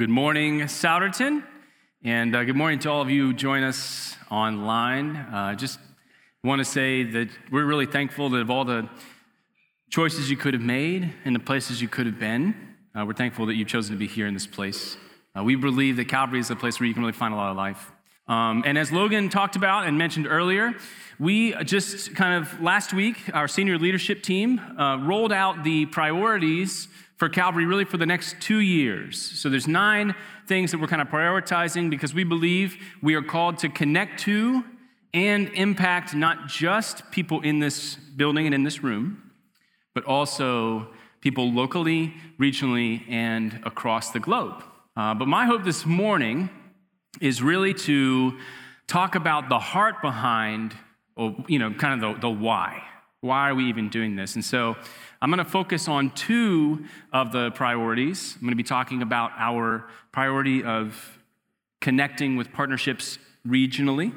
good morning, Souderton, and uh, good morning to all of you who join us online. Uh, just want to say that we're really thankful that of all the choices you could have made and the places you could have been, uh, we're thankful that you've chosen to be here in this place. Uh, we believe that Calvary is a place where you can really find a lot of life. Um, and as Logan talked about and mentioned earlier, we just kind of last week, our senior leadership team uh, rolled out the priorities for Calvary really for the next two years. So there's nine things that we're kind of prioritizing because we believe we are called to connect to and impact not just people in this building and in this room, but also people locally, regionally, and across the globe. Uh, but my hope this morning is really to talk about the heart behind, or, you know, kind of the, the why. Why are we even doing this? And so I'm going to focus on two of the priorities. I'm going to be talking about our priority of connecting with partnerships regionally.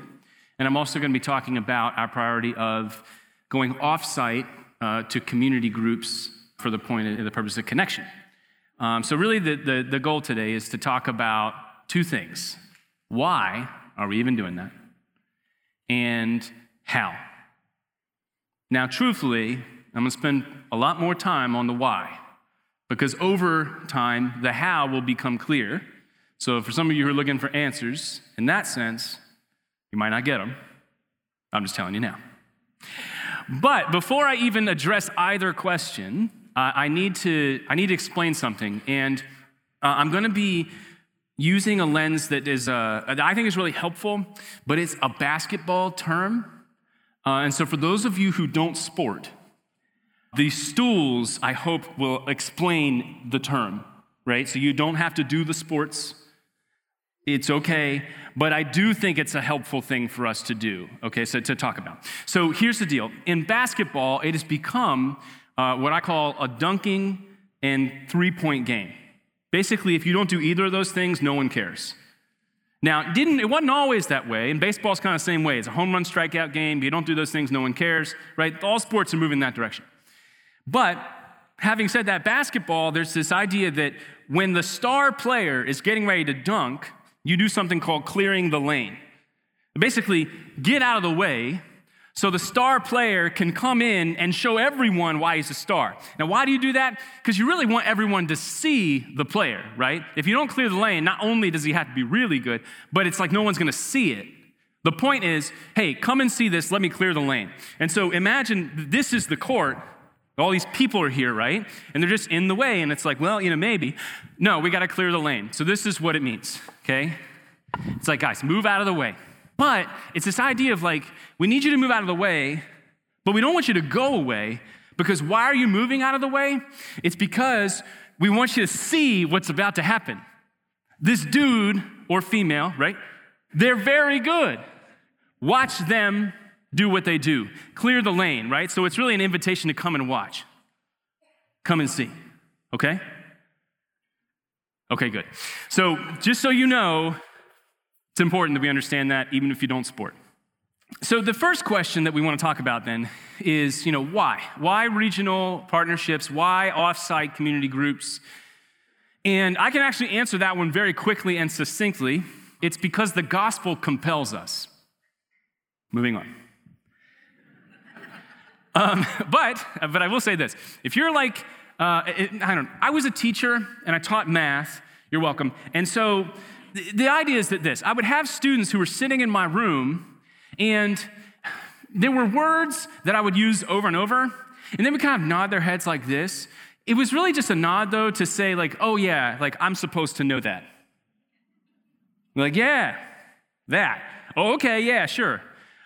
And I'm also going to be talking about our priority of going offsite uh, to community groups for the point of the purpose of connection. Um, so, really, the, the, the goal today is to talk about two things why are we even doing that? And how. Now, truthfully, I'm going to spend a lot more time on the why, because over time, the how will become clear. So, for some of you who are looking for answers, in that sense, you might not get them. I'm just telling you now. But before I even address either question, uh, I, need to, I need to explain something. And uh, I'm going to be using a lens that is, uh, that I think is really helpful, but it's a basketball term. Uh, and so, for those of you who don't sport, the stools, I hope, will explain the term, right? So you don't have to do the sports. It's okay, but I do think it's a helpful thing for us to do, okay, so to talk about. So here's the deal in basketball, it has become uh, what I call a dunking and three point game. Basically, if you don't do either of those things, no one cares. Now, it didn't, it wasn't always that way, and baseball's kind of the same way. It's a home run strikeout game. If you don't do those things, no one cares, right? All sports are moving in that direction. But having said that, basketball, there's this idea that when the star player is getting ready to dunk, you do something called clearing the lane. Basically, get out of the way so the star player can come in and show everyone why he's a star. Now, why do you do that? Because you really want everyone to see the player, right? If you don't clear the lane, not only does he have to be really good, but it's like no one's gonna see it. The point is, hey, come and see this, let me clear the lane. And so imagine this is the court, all these people are here, right? And they're just in the way. And it's like, well, you know, maybe. No, we got to clear the lane. So this is what it means, okay? It's like, guys, move out of the way. But it's this idea of like, we need you to move out of the way, but we don't want you to go away because why are you moving out of the way? It's because we want you to see what's about to happen. This dude or female, right? They're very good. Watch them do what they do. Clear the lane, right? So it's really an invitation to come and watch. Come and see, okay? Okay, good. So just so you know, it's important that we understand that even if you don't sport. So the first question that we want to talk about then is, you know, why? Why regional partnerships? Why offsite community groups? And I can actually answer that one very quickly and succinctly. It's because the gospel compels us. Moving on. Um, but, but I will say this if you're like, uh, it, I don't I was a teacher and I taught math, you're welcome. And so the, idea is that this I would have students who were sitting in my room and there were words that I would use over and over, and they would kind of nod their heads like this. It was really just a nod, though, to say, like, oh, yeah, like, I'm supposed to know that. Like, yeah, that. Oh, okay, yeah, sure.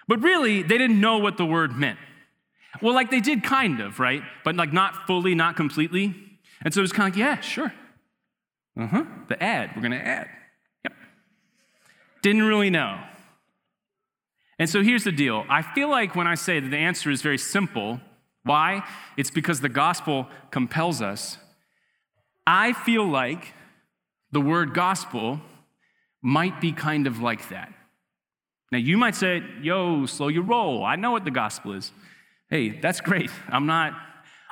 But really, they didn't know what the word meant. Well, like they did kind of, right? But like not fully, not completely. And so it was kind of like, yeah, sure. Uh huh. The ad, we're going to add. Didn't really know. And so here's the deal I feel like when I say that the answer is very simple, why? It's because the gospel compels us. I feel like the word gospel might be kind of like that. Now, you might say, yo, slow your roll. I know what the gospel is. Hey, that's great. I'm not,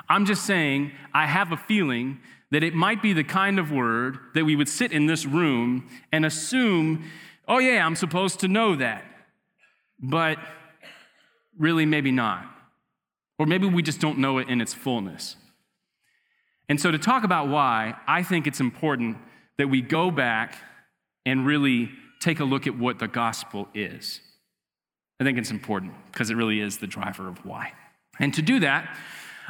I'm just saying, I have a feeling that it might be the kind of word that we would sit in this room and assume, oh, yeah, I'm supposed to know that. But really, maybe not. Or maybe we just don't know it in its fullness. And so, to talk about why, I think it's important that we go back and really take a look at what the gospel is. I think it's important because it really is the driver of why. And to do that,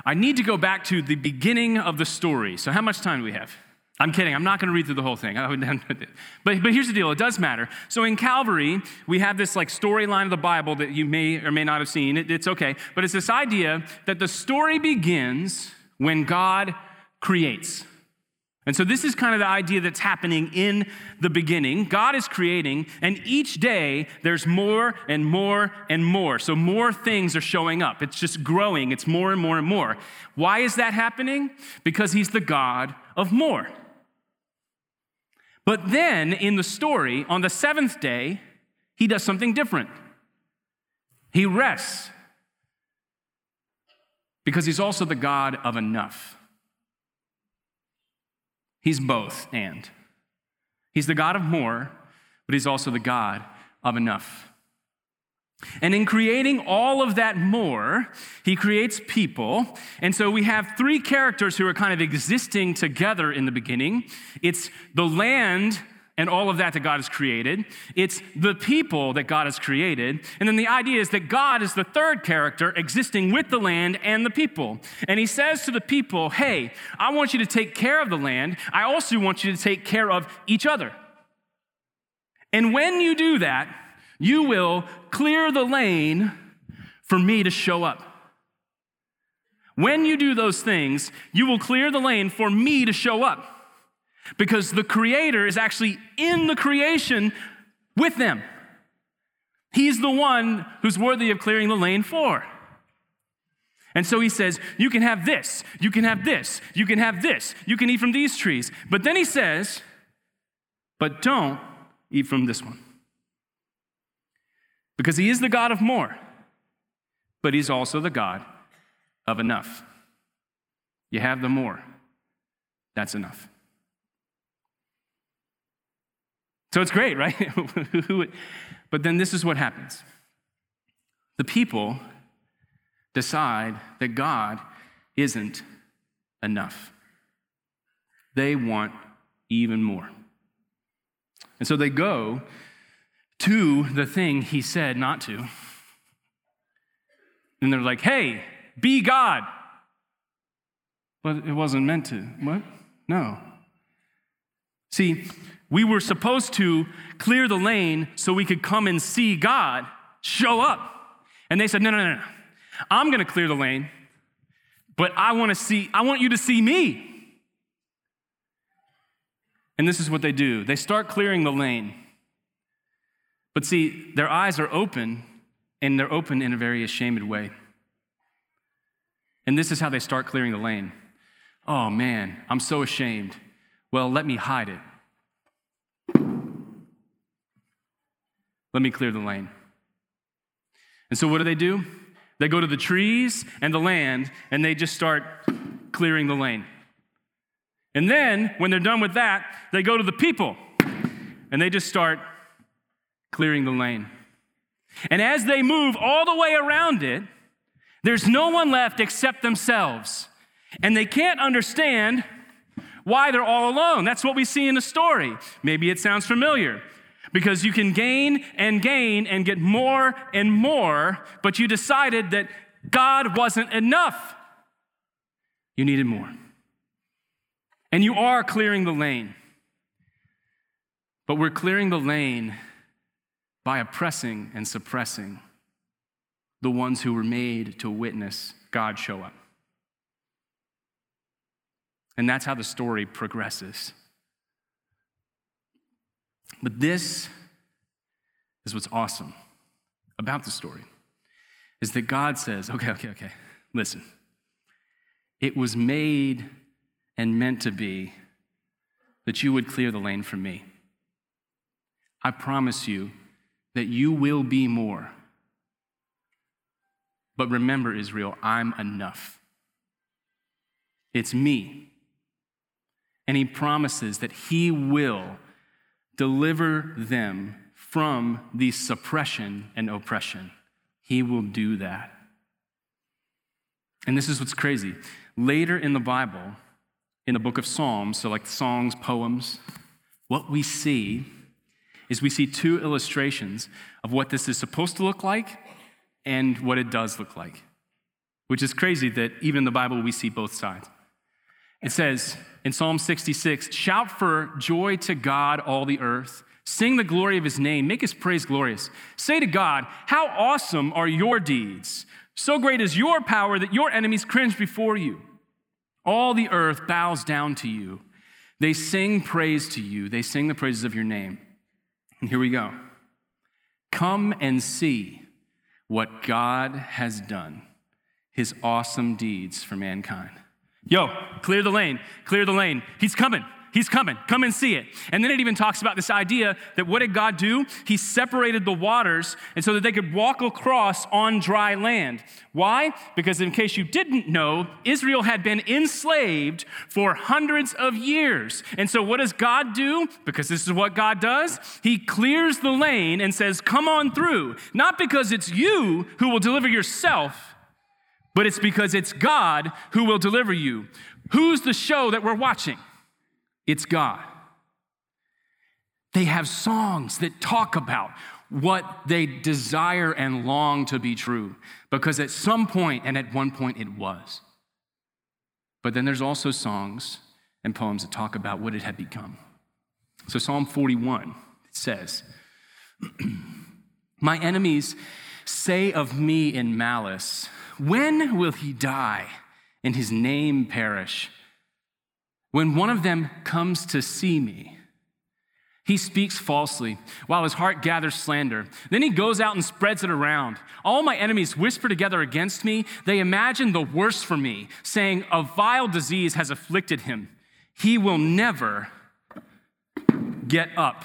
I need to go back to the beginning of the story. So, how much time do we have? I'm kidding. I'm not going to read through the whole thing. but, but here's the deal it does matter. So, in Calvary, we have this like storyline of the Bible that you may or may not have seen. It, it's okay. But it's this idea that the story begins when God creates. And so, this is kind of the idea that's happening in the beginning. God is creating, and each day there's more and more and more. So, more things are showing up. It's just growing, it's more and more and more. Why is that happening? Because He's the God of more. But then in the story, on the seventh day, He does something different. He rests because He's also the God of enough. He's both and. He's the God of more, but he's also the God of enough. And in creating all of that more, he creates people. And so we have three characters who are kind of existing together in the beginning it's the land and all of that that God has created. It's the people that God has created. And then the idea is that God is the third character existing with the land and the people. And he says to the people, hey, I want you to take care of the land. I also want you to take care of each other. And when you do that, you will clear the lane for me to show up. When you do those things, you will clear the lane for me to show up because the Creator is actually in the creation with them. He's the one who's worthy of clearing the lane for. And so he says, You can have this, you can have this, you can have this, you can eat from these trees. But then he says, But don't eat from this one. Because he is the God of more, but he's also the God of enough. You have the more, that's enough. So it's great, right? but then this is what happens the people decide that God isn't enough, they want even more. And so they go to the thing he said not to. And they're like, hey, be God. But it wasn't meant to. What? No. See, we were supposed to clear the lane so we could come and see God show up. And they said, No, no, no, no. I'm going to clear the lane, but I want to see, I want you to see me. And this is what they do they start clearing the lane. But see, their eyes are open, and they're open in a very ashamed way. And this is how they start clearing the lane. Oh man, I'm so ashamed. Well, let me hide it. Let me clear the lane. And so, what do they do? They go to the trees and the land and they just start clearing the lane. And then, when they're done with that, they go to the people and they just start clearing the lane. And as they move all the way around it, there's no one left except themselves. And they can't understand why they're all alone. That's what we see in the story. Maybe it sounds familiar because you can gain and gain and get more and more, but you decided that God wasn't enough. You needed more. And you are clearing the lane. But we're clearing the lane by oppressing and suppressing the ones who were made to witness God show up. And that's how the story progresses. But this is what's awesome about the story is that God says, okay, okay, okay, listen. It was made and meant to be that you would clear the lane for me. I promise you that you will be more. But remember, Israel, I'm enough. It's me. And he promises that he will deliver them from the suppression and oppression. He will do that. And this is what's crazy. Later in the Bible, in the book of Psalms, so like songs, poems, what we see is we see two illustrations of what this is supposed to look like and what it does look like, which is crazy that even in the Bible we see both sides. It says in Psalm 66 Shout for joy to God, all the earth. Sing the glory of his name. Make his praise glorious. Say to God, How awesome are your deeds! So great is your power that your enemies cringe before you. All the earth bows down to you. They sing praise to you. They sing the praises of your name. Here we go. Come and see what God has done, his awesome deeds for mankind. Yo, clear the lane, clear the lane. He's coming. He's coming. Come and see it. And then it even talks about this idea that what did God do? He separated the waters and so that they could walk across on dry land. Why? Because in case you didn't know, Israel had been enslaved for hundreds of years. And so what does God do? Because this is what God does. He clears the lane and says, "Come on through." Not because it's you who will deliver yourself, but it's because it's God who will deliver you. Who's the show that we're watching? It's God. They have songs that talk about what they desire and long to be true, because at some point and at one point it was. But then there's also songs and poems that talk about what it had become. So, Psalm 41 says, My enemies say of me in malice, When will he die and his name perish? When one of them comes to see me, he speaks falsely while his heart gathers slander. Then he goes out and spreads it around. All my enemies whisper together against me. They imagine the worst for me, saying, A vile disease has afflicted him. He will never get up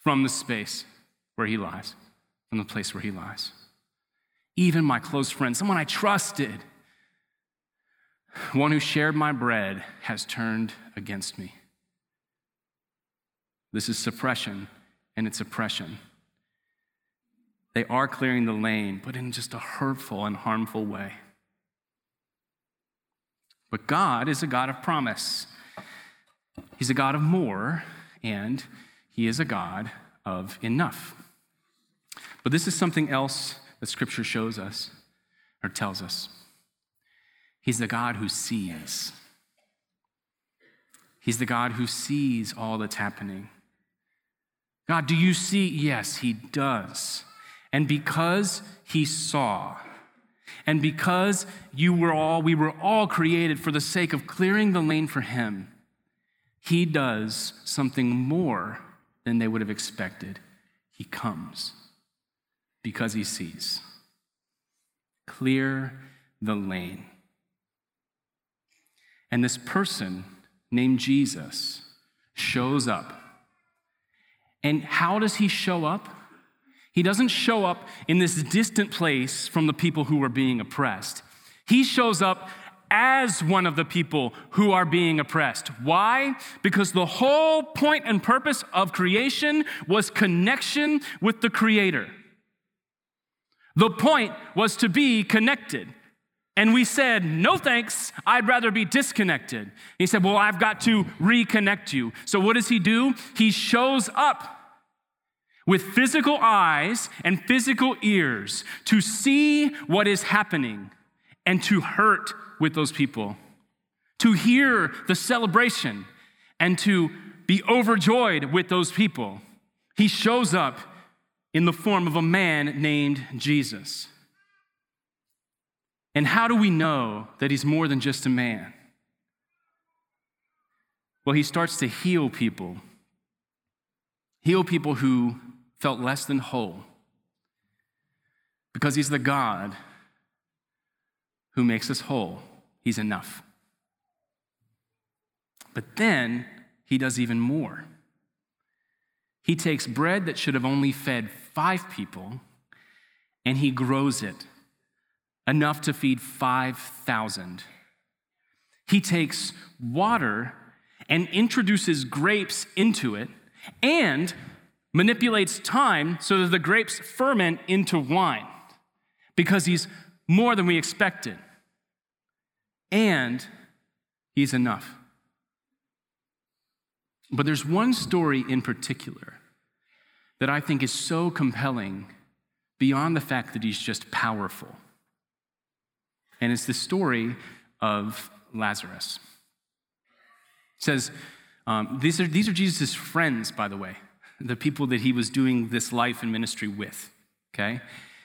from the space where he lies, from the place where he lies. Even my close friend, someone I trusted, one who shared my bread has turned against me. This is suppression and it's oppression. They are clearing the lane, but in just a hurtful and harmful way. But God is a God of promise. He's a God of more, and He is a God of enough. But this is something else that Scripture shows us or tells us. He's the God who sees. He's the God who sees all that's happening. God, do you see? Yes, He does. And because He saw, and because you were all, we were all created for the sake of clearing the lane for Him, He does something more than they would have expected. He comes because He sees. Clear the lane. And this person named Jesus shows up. And how does he show up? He doesn't show up in this distant place from the people who are being oppressed. He shows up as one of the people who are being oppressed. Why? Because the whole point and purpose of creation was connection with the Creator. The point was to be connected. And we said, No thanks, I'd rather be disconnected. He said, Well, I've got to reconnect you. So what does he do? He shows up with physical eyes and physical ears to see what is happening and to hurt with those people, to hear the celebration and to be overjoyed with those people. He shows up in the form of a man named Jesus. And how do we know that he's more than just a man? Well, he starts to heal people, heal people who felt less than whole, because he's the God who makes us whole. He's enough. But then he does even more. He takes bread that should have only fed five people and he grows it enough to feed 5,000. He takes water and introduces grapes into it and manipulates time so that the grapes ferment into wine because he's more than we expected. And he's enough. But there's one story in particular that I think is so compelling beyond the fact that he's just powerful. And it's the story of Lazarus. It says, um, these, are, these are Jesus' friends, by the way, the people that he was doing this life and ministry with. Okay?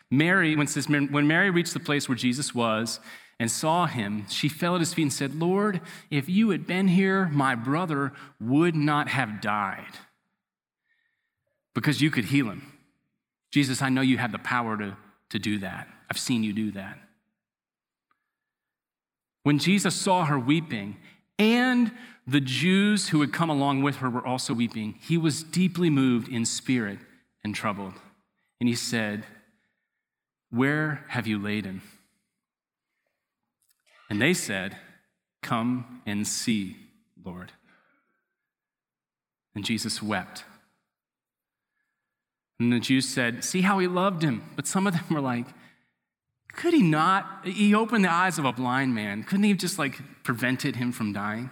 Mary, when, says, when Mary reached the place where Jesus was and saw him, she fell at his feet and said, Lord, if you had been here, my brother would not have died because you could heal him. Jesus, I know you have the power to, to do that. I've seen you do that. When Jesus saw her weeping, and the Jews who had come along with her were also weeping, he was deeply moved in spirit and troubled. And he said, Where have you laid him? And they said, Come and see, Lord. And Jesus wept. And the Jews said, See how he loved him. But some of them were like, Could he not? He opened the eyes of a blind man. Couldn't he have just like prevented him from dying?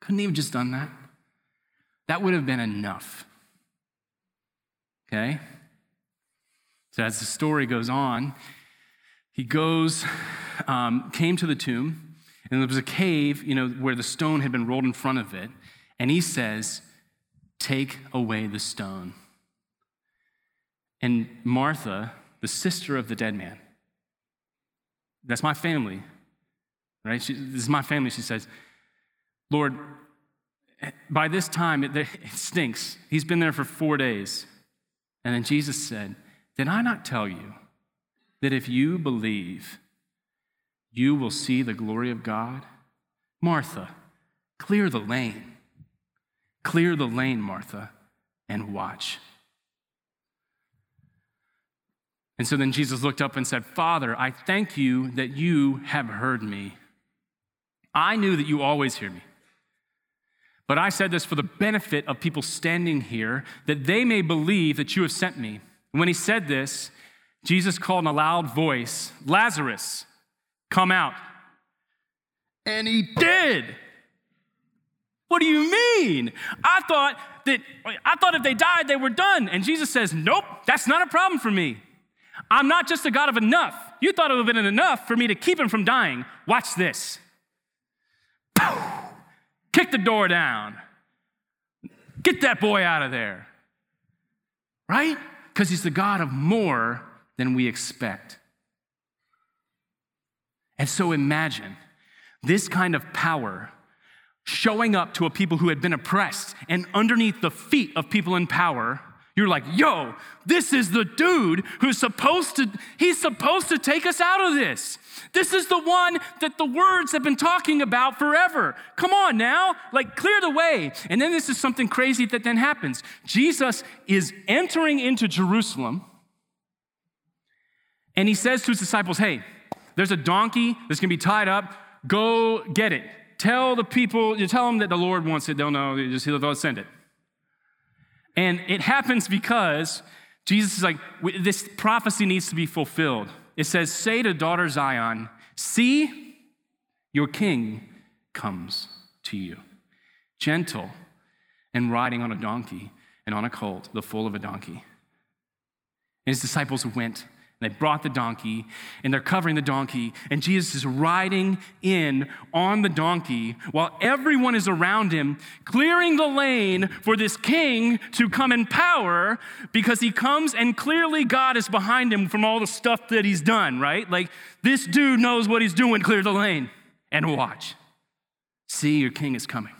Couldn't he have just done that? That would have been enough. Okay? So as the story goes on, he goes, um, came to the tomb, and there was a cave, you know, where the stone had been rolled in front of it. And he says, Take away the stone. And Martha, the sister of the dead man, that's my family, right? She, this is my family. She says, Lord, by this time it, it stinks. He's been there for four days. And then Jesus said, Did I not tell you that if you believe, you will see the glory of God? Martha, clear the lane. Clear the lane, Martha, and watch. And so then Jesus looked up and said, Father, I thank you that you have heard me. I knew that you always hear me. But I said this for the benefit of people standing here, that they may believe that you have sent me. And when he said this, Jesus called in a loud voice, Lazarus, come out. And he did. What do you mean? I thought that I thought if they died, they were done. And Jesus says, Nope, that's not a problem for me. I'm not just a God of enough. You thought it would have been enough for me to keep him from dying. Watch this. Kick the door down. Get that boy out of there. Right? Because he's the God of more than we expect. And so imagine this kind of power showing up to a people who had been oppressed and underneath the feet of people in power you're like, yo, this is the dude who's supposed to, he's supposed to take us out of this. This is the one that the words have been talking about forever. Come on now, like clear the way. And then this is something crazy that then happens. Jesus is entering into Jerusalem and he says to his disciples, hey, there's a donkey that's gonna be tied up. Go get it. Tell the people, you tell them that the Lord wants it. They'll know, just he'll send it. And it happens because Jesus is like, this prophecy needs to be fulfilled. It says, Say to daughter Zion, see, your king comes to you, gentle and riding on a donkey and on a colt, the foal of a donkey. And his disciples went they brought the donkey and they're covering the donkey, and Jesus is riding in on the donkey while everyone is around him, clearing the lane for this king to come in power because he comes and clearly God is behind him from all the stuff that he's done, right? Like this dude knows what he's doing, clear the lane and watch. See, your king is coming.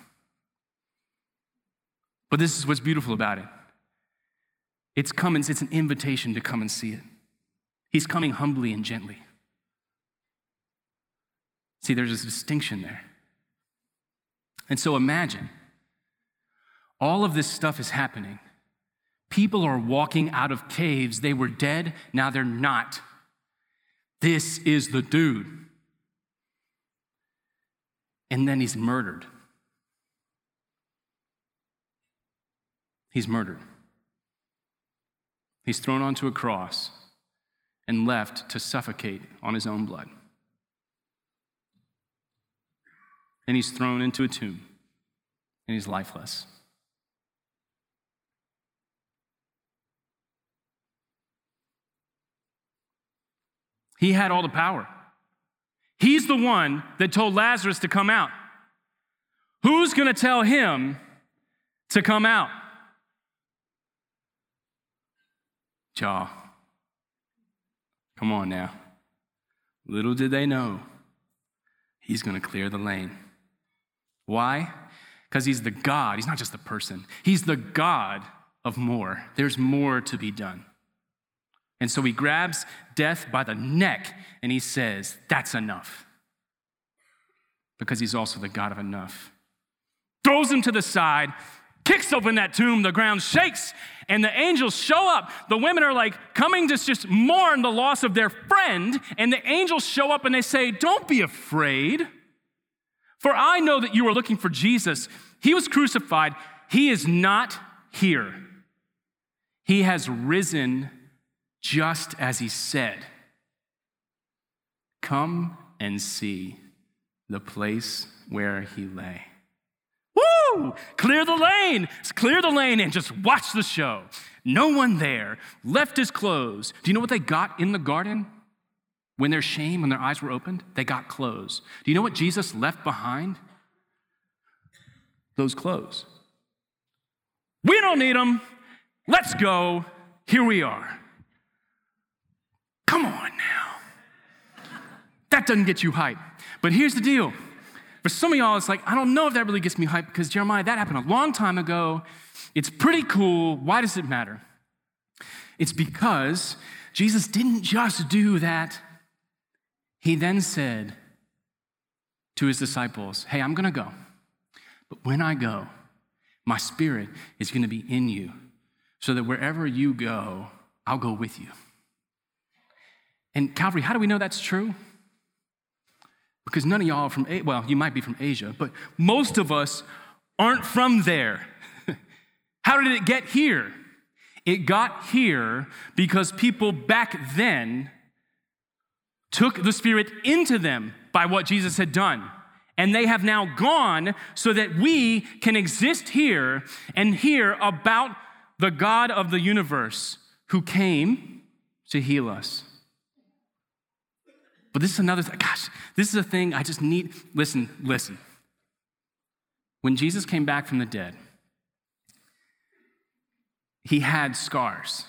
But this is what's beautiful about it. It's coming, it's an invitation to come and see it. He's coming humbly and gently. See, there's a distinction there. And so imagine all of this stuff is happening. People are walking out of caves. They were dead, now they're not. This is the dude. And then he's murdered. he's murdered. He's thrown onto a cross and left to suffocate on his own blood. And he's thrown into a tomb and he's lifeless. He had all the power. He's the one that told Lazarus to come out. Who's going to tell him to come out? Jaw. Come on now. Little did they know, he's going to clear the lane. Why? Because he's the God. He's not just the person, he's the God of more. There's more to be done. And so he grabs death by the neck and he says, That's enough. Because he's also the God of enough. Throws him to the side, kicks open that tomb, the ground shakes, and the angels show up. The women are like coming to just mourn the loss of their friend, and the angels show up and they say, Don't be afraid, for I know that you are looking for Jesus. He was crucified, he is not here. He has risen just as he said. Come and see the place where he lay. Woo! Clear the lane. Clear the lane and just watch the show. No one there left his clothes. Do you know what they got in the garden? When their shame, when their eyes were opened, they got clothes. Do you know what Jesus left behind? Those clothes. We don't need them. Let's go. Here we are. Come on now. That doesn't get you hype. But here's the deal. For some of y'all, it's like, I don't know if that really gets me hyped because Jeremiah, that happened a long time ago. It's pretty cool. Why does it matter? It's because Jesus didn't just do that. He then said to his disciples, Hey, I'm going to go. But when I go, my spirit is going to be in you so that wherever you go, I'll go with you. And Calvary, how do we know that's true? Because none of y'all are from, well, you might be from Asia, but most of us aren't from there. how did it get here? It got here because people back then took the Spirit into them by what Jesus had done. And they have now gone so that we can exist here and hear about the God of the universe who came to heal us. But this is another thing. Gosh, this is a thing I just need. Listen, listen. When Jesus came back from the dead, he had scars.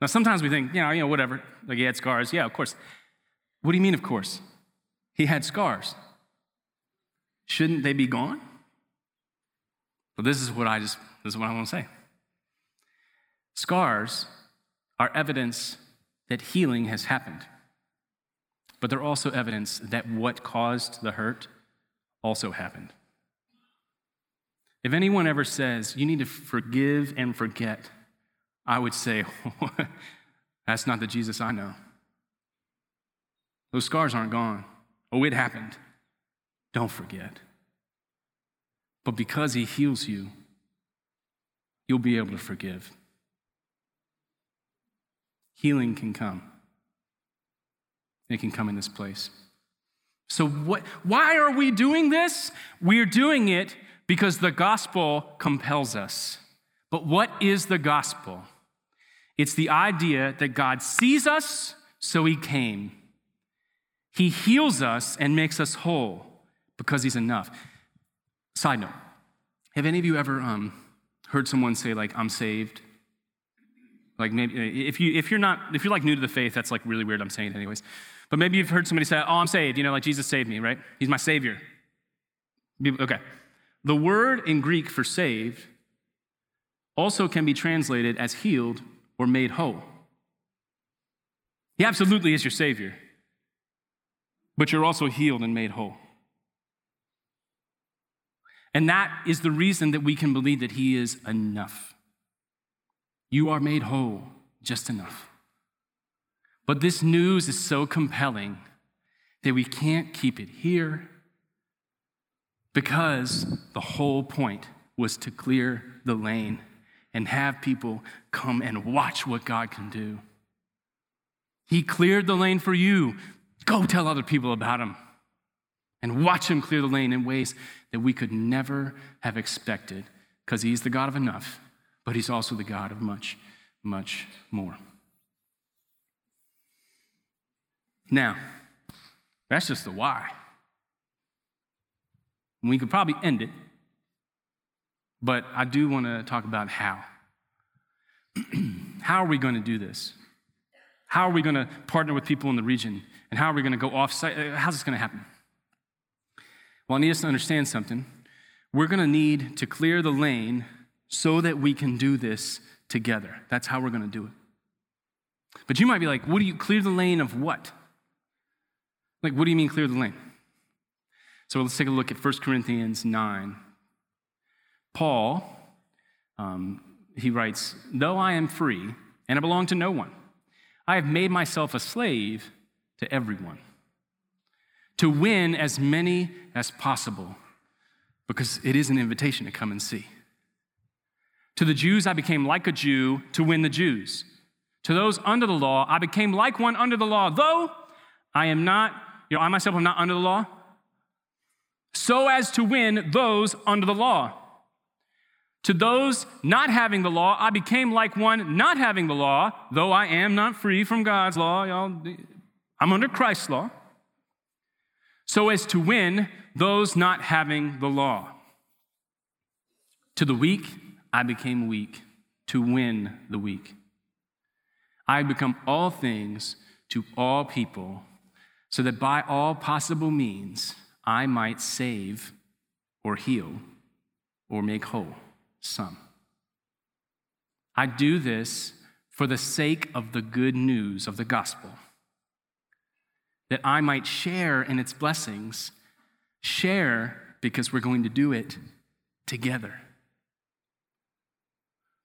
Now, sometimes we think, you know, you know, whatever, like he had scars. Yeah, of course. What do you mean, of course? He had scars. Shouldn't they be gone? Well, this is what I just, this is what I want to say. Scars are evidence that healing has happened but they're also evidence that what caused the hurt also happened. If anyone ever says, you need to forgive and forget, I would say, that's not the Jesus I know. Those scars aren't gone. Oh, it happened. Don't forget. But because he heals you, you'll be able to forgive. Healing can come it can come in this place. So, what, why are we doing this? We're doing it because the gospel compels us. But what is the gospel? It's the idea that God sees us, so he came. He heals us and makes us whole because he's enough. Side note Have any of you ever um, heard someone say, like, I'm saved? Like maybe if you if you're not if you're like new to the faith, that's like really weird. I'm saying it anyways. But maybe you've heard somebody say, Oh, I'm saved. You know, like Jesus saved me, right? He's my Savior. Okay. The word in Greek for saved also can be translated as healed or made whole. He absolutely is your Savior, but you're also healed and made whole. And that is the reason that we can believe that He is enough. You are made whole just enough. But this news is so compelling that we can't keep it here because the whole point was to clear the lane and have people come and watch what God can do. He cleared the lane for you. Go tell other people about him and watch him clear the lane in ways that we could never have expected because he's the God of enough, but he's also the God of much, much more. Now, that's just the why. We could probably end it, but I do want to talk about how. how are we going to do this? How are we going to partner with people in the region? And how are we going to go off site? Uh, how's this going to happen? Well, I need us to understand something. We're going to need to clear the lane so that we can do this together. That's how we're going to do it. But you might be like, what do you clear the lane of what? Like, what do you mean clear the lane? So let's take a look at 1 Corinthians 9. Paul, um, he writes, Though I am free and I belong to no one, I have made myself a slave to everyone to win as many as possible because it is an invitation to come and see. To the Jews, I became like a Jew to win the Jews. To those under the law, I became like one under the law, though I am not, you know, I myself am not under the law, so as to win those under the law. To those not having the law, I became like one not having the law, though I am not free from God's law. Y'all, I'm under Christ's law. So as to win those not having the law. To the weak, I became weak to win the weak. I become all things to all people, so that by all possible means I might save or heal or make whole some. I do this for the sake of the good news of the gospel, that I might share in its blessings, share because we're going to do it together.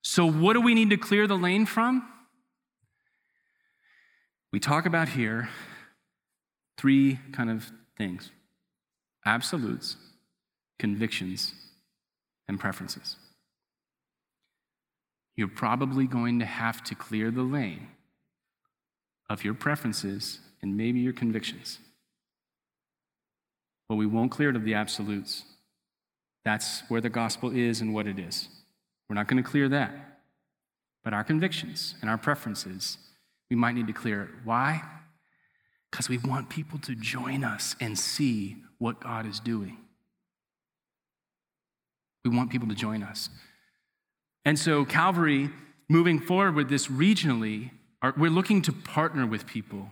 So, what do we need to clear the lane from? We talk about here three kind of things absolutes, convictions, and preferences you're probably going to have to clear the lane of your preferences and maybe your convictions. But we won't clear it of the absolutes. That's where the gospel is and what it is. We're not going to clear that. But our convictions and our preferences, we might need to clear it. Why? Because we want people to join us and see what God is doing. We want people to join us. And so, Calvary, moving forward with this regionally, we're looking to partner with people.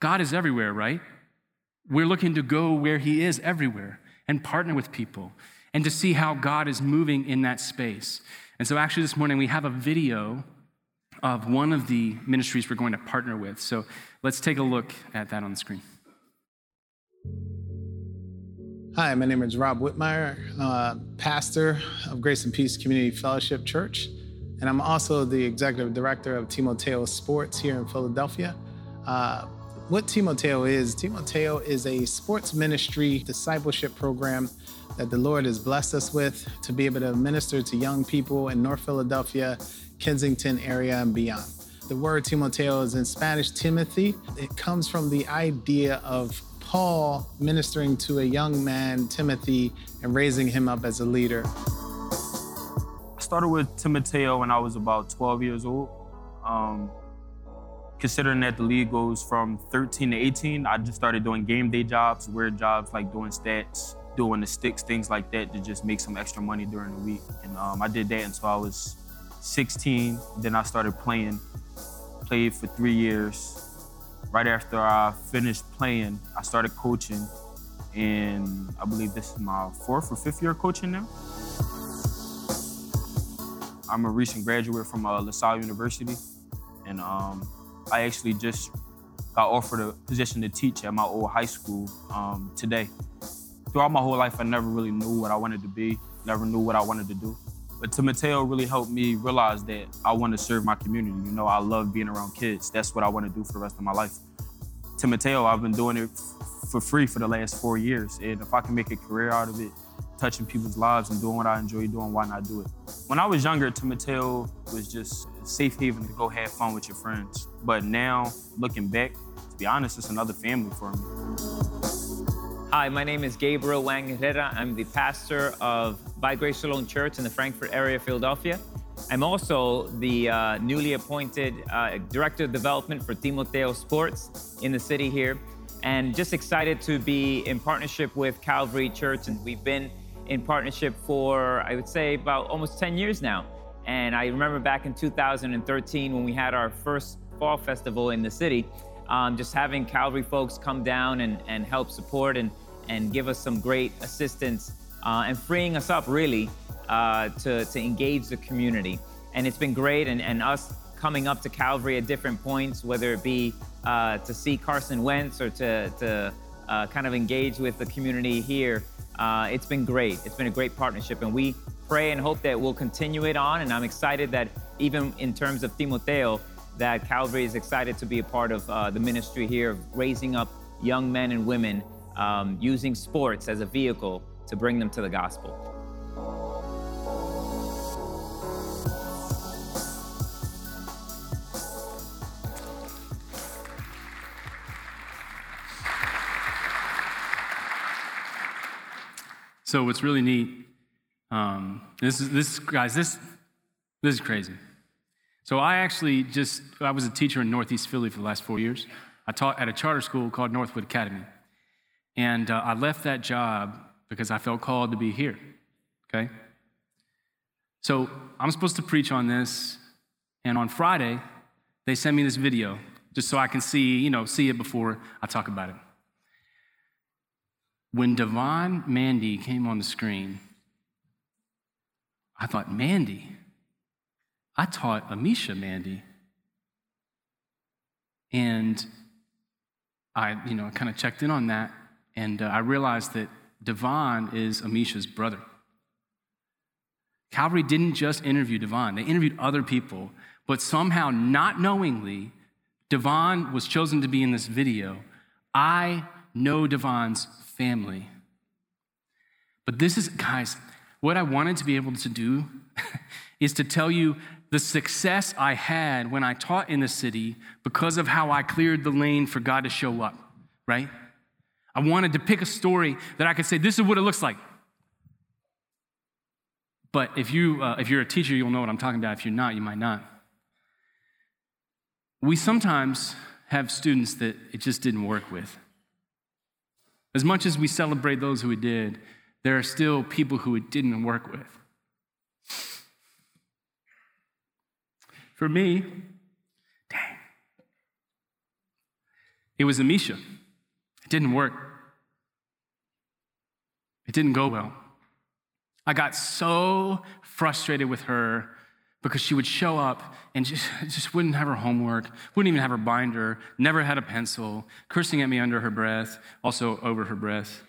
God is everywhere, right? We're looking to go where He is everywhere and partner with people and to see how God is moving in that space. And so, actually, this morning we have a video of one of the ministries we're going to partner with. So, let's take a look at that on the screen. Hi, my name is Rob Whitmire, uh, pastor of Grace and Peace Community Fellowship Church, and I'm also the executive director of Timoteo Sports here in Philadelphia. Uh, what Timoteo is, Timoteo is a sports ministry discipleship program that the Lord has blessed us with to be able to minister to young people in North Philadelphia, Kensington area, and beyond. The word Timoteo is in Spanish Timothy. It comes from the idea of Paul ministering to a young man, Timothy, and raising him up as a leader. I started with Timoteo when I was about 12 years old. Um, considering that the league goes from 13 to 18, I just started doing game day jobs, weird jobs like doing stats, doing the sticks, things like that to just make some extra money during the week. And um, I did that until I was 16. Then I started playing, played for three years, right after I finished playing, I started coaching, and I believe this is my fourth or fifth year coaching now. I'm a recent graduate from uh, LaSalle University, and um, I actually just got offered a position to teach at my old high school um, today. Throughout my whole life, I never really knew what I wanted to be, never knew what I wanted to do. But Timoteo really helped me realize that I want to serve my community. You know, I love being around kids. That's what I want to do for the rest of my life. Timoteo, I've been doing it for free for the last four years. And if I can make a career out of it, touching people's lives and doing what I enjoy doing, why not do it? When I was younger, Timoteo was just a safe haven to go have fun with your friends. But now, looking back, to be honest, it's another family for me. Hi, my name is Gabriel Wang Herrera. I'm the pastor of By Grace Shalom Church in the Frankford area of Philadelphia. I'm also the uh, newly appointed uh, Director of Development for Timoteo Sports in the city here. And just excited to be in partnership with Calvary Church. And we've been in partnership for, I would say, about almost 10 years now. And I remember back in 2013 when we had our first fall festival in the city, um, just having Calvary folks come down and, and help support and, and give us some great assistance uh, and freeing us up really uh, to, to engage the community. And it's been great, and, and us coming up to Calvary at different points, whether it be uh, to see Carson Wentz or to, to uh, kind of engage with the community here. Uh, it's been great. It's been a great partnership, and we pray and hope that we'll continue it on. And I'm excited that even in terms of Timoteo, that Calvary is excited to be a part of uh, the ministry here, raising up young men and women um, using sports as a vehicle to bring them to the gospel. So what's really neat, um, this is this guys, this this is crazy. So I actually just I was a teacher in Northeast Philly for the last four years. I taught at a charter school called Northwood Academy, and uh, I left that job because I felt called to be here. Okay. So I'm supposed to preach on this, and on Friday they sent me this video just so I can see you know see it before I talk about it. When Devon Mandy came on the screen, I thought, Mandy? I taught Amisha Mandy. And I, you know, kind of checked in on that, and uh, I realized that Devon is Amisha's brother. Calvary didn't just interview Devon, they interviewed other people, but somehow, not knowingly, Devon was chosen to be in this video. I know Devon's family. But this is, guys, what I wanted to be able to do is to tell you the success I had when I taught in the city because of how I cleared the lane for God to show up, right? I wanted to pick a story that I could say, this is what it looks like. But if, you, uh, if you're a teacher, you'll know what I'm talking about. If you're not, you might not. We sometimes have students that it just didn't work with. As much as we celebrate those who it did, there are still people who it didn't work with. For me, dang, it was Amisha. It didn't work. It didn't go well. I got so frustrated with her because she would show up and just, just wouldn't have her homework, wouldn't even have her binder, never had a pencil, cursing at me under her breath, also over her breath,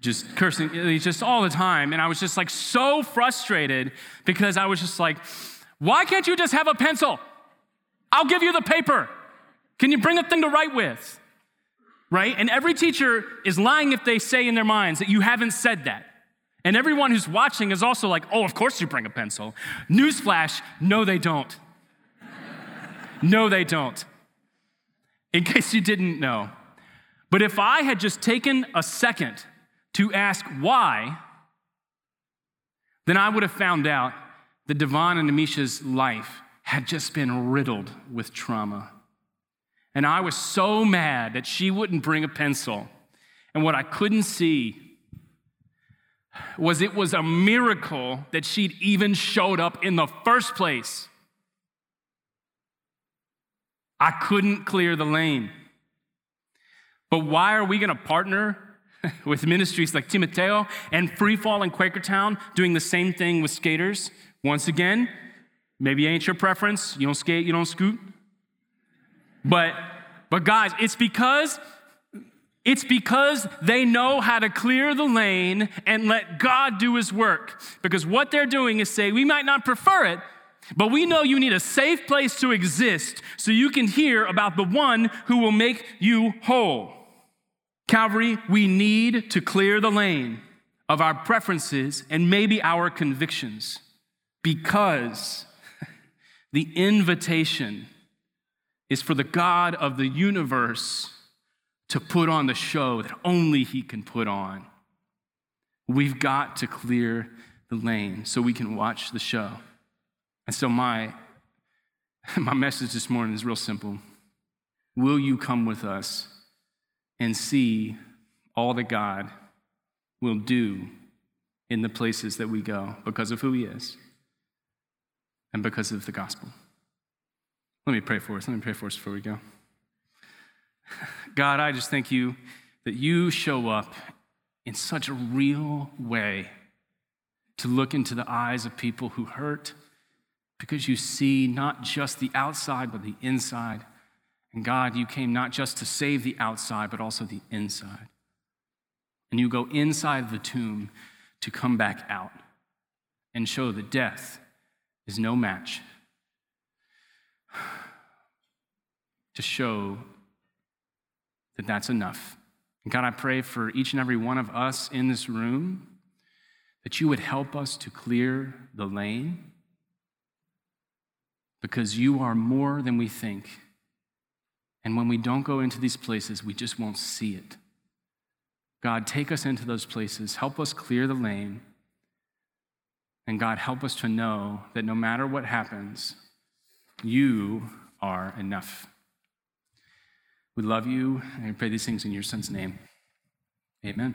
just cursing, eh, just all the time. And I was just like so frustrated because I was just like, why can't you just have a pencil? I'll give you the paper. Can you bring a thing to write with? Right? And every teacher is lying if they say in their minds that you haven't said that. And everyone who's watching is also like, oh, of course you bring a pencil. Newsflash, no, they don't. no, they don't. In case you didn't know. But if I had just taken a second to ask why, then I would have found out that Devon and Amisha's life had just been riddled with trauma. And I was so mad that she wouldn't bring a pencil. And what I couldn't see was it was a miracle that she'd even showed up in the first place. I couldn't clear the lane. But why are we going to partner with ministries like Timoteo and Free Fall in Quakertown doing the same thing with skaters? Once again, maybe ain't your preference. You don't skate, you don't scoot. But but guys, it's because it's because they know how to clear the lane and let God do his work. Because what they're doing is say, we might not prefer it, but we know you need a safe place to exist so you can hear about the one who will make you whole. Calvary, we need to clear the lane. of our preferences and maybe our convictions because the invitation is for the God of the universe to put on the show that only He can put on. We've got to clear the lane so we can watch the show. And so, my, my message this morning is real simple. Will you come with us and see all that God will do in the places that we go because of who He is and because of the gospel? Let me pray for us. Let me pray for us before we go. God, I just thank you that you show up in such a real way to look into the eyes of people who hurt because you see not just the outside, but the inside. And God, you came not just to save the outside, but also the inside. And you go inside the tomb to come back out and show that death is no match. To show that that's enough. And God, I pray for each and every one of us in this room that you would help us to clear the lane because you are more than we think. And when we don't go into these places, we just won't see it. God, take us into those places, help us clear the lane. And God, help us to know that no matter what happens, you are enough. We love you, and I pray these things in your son's name. Amen.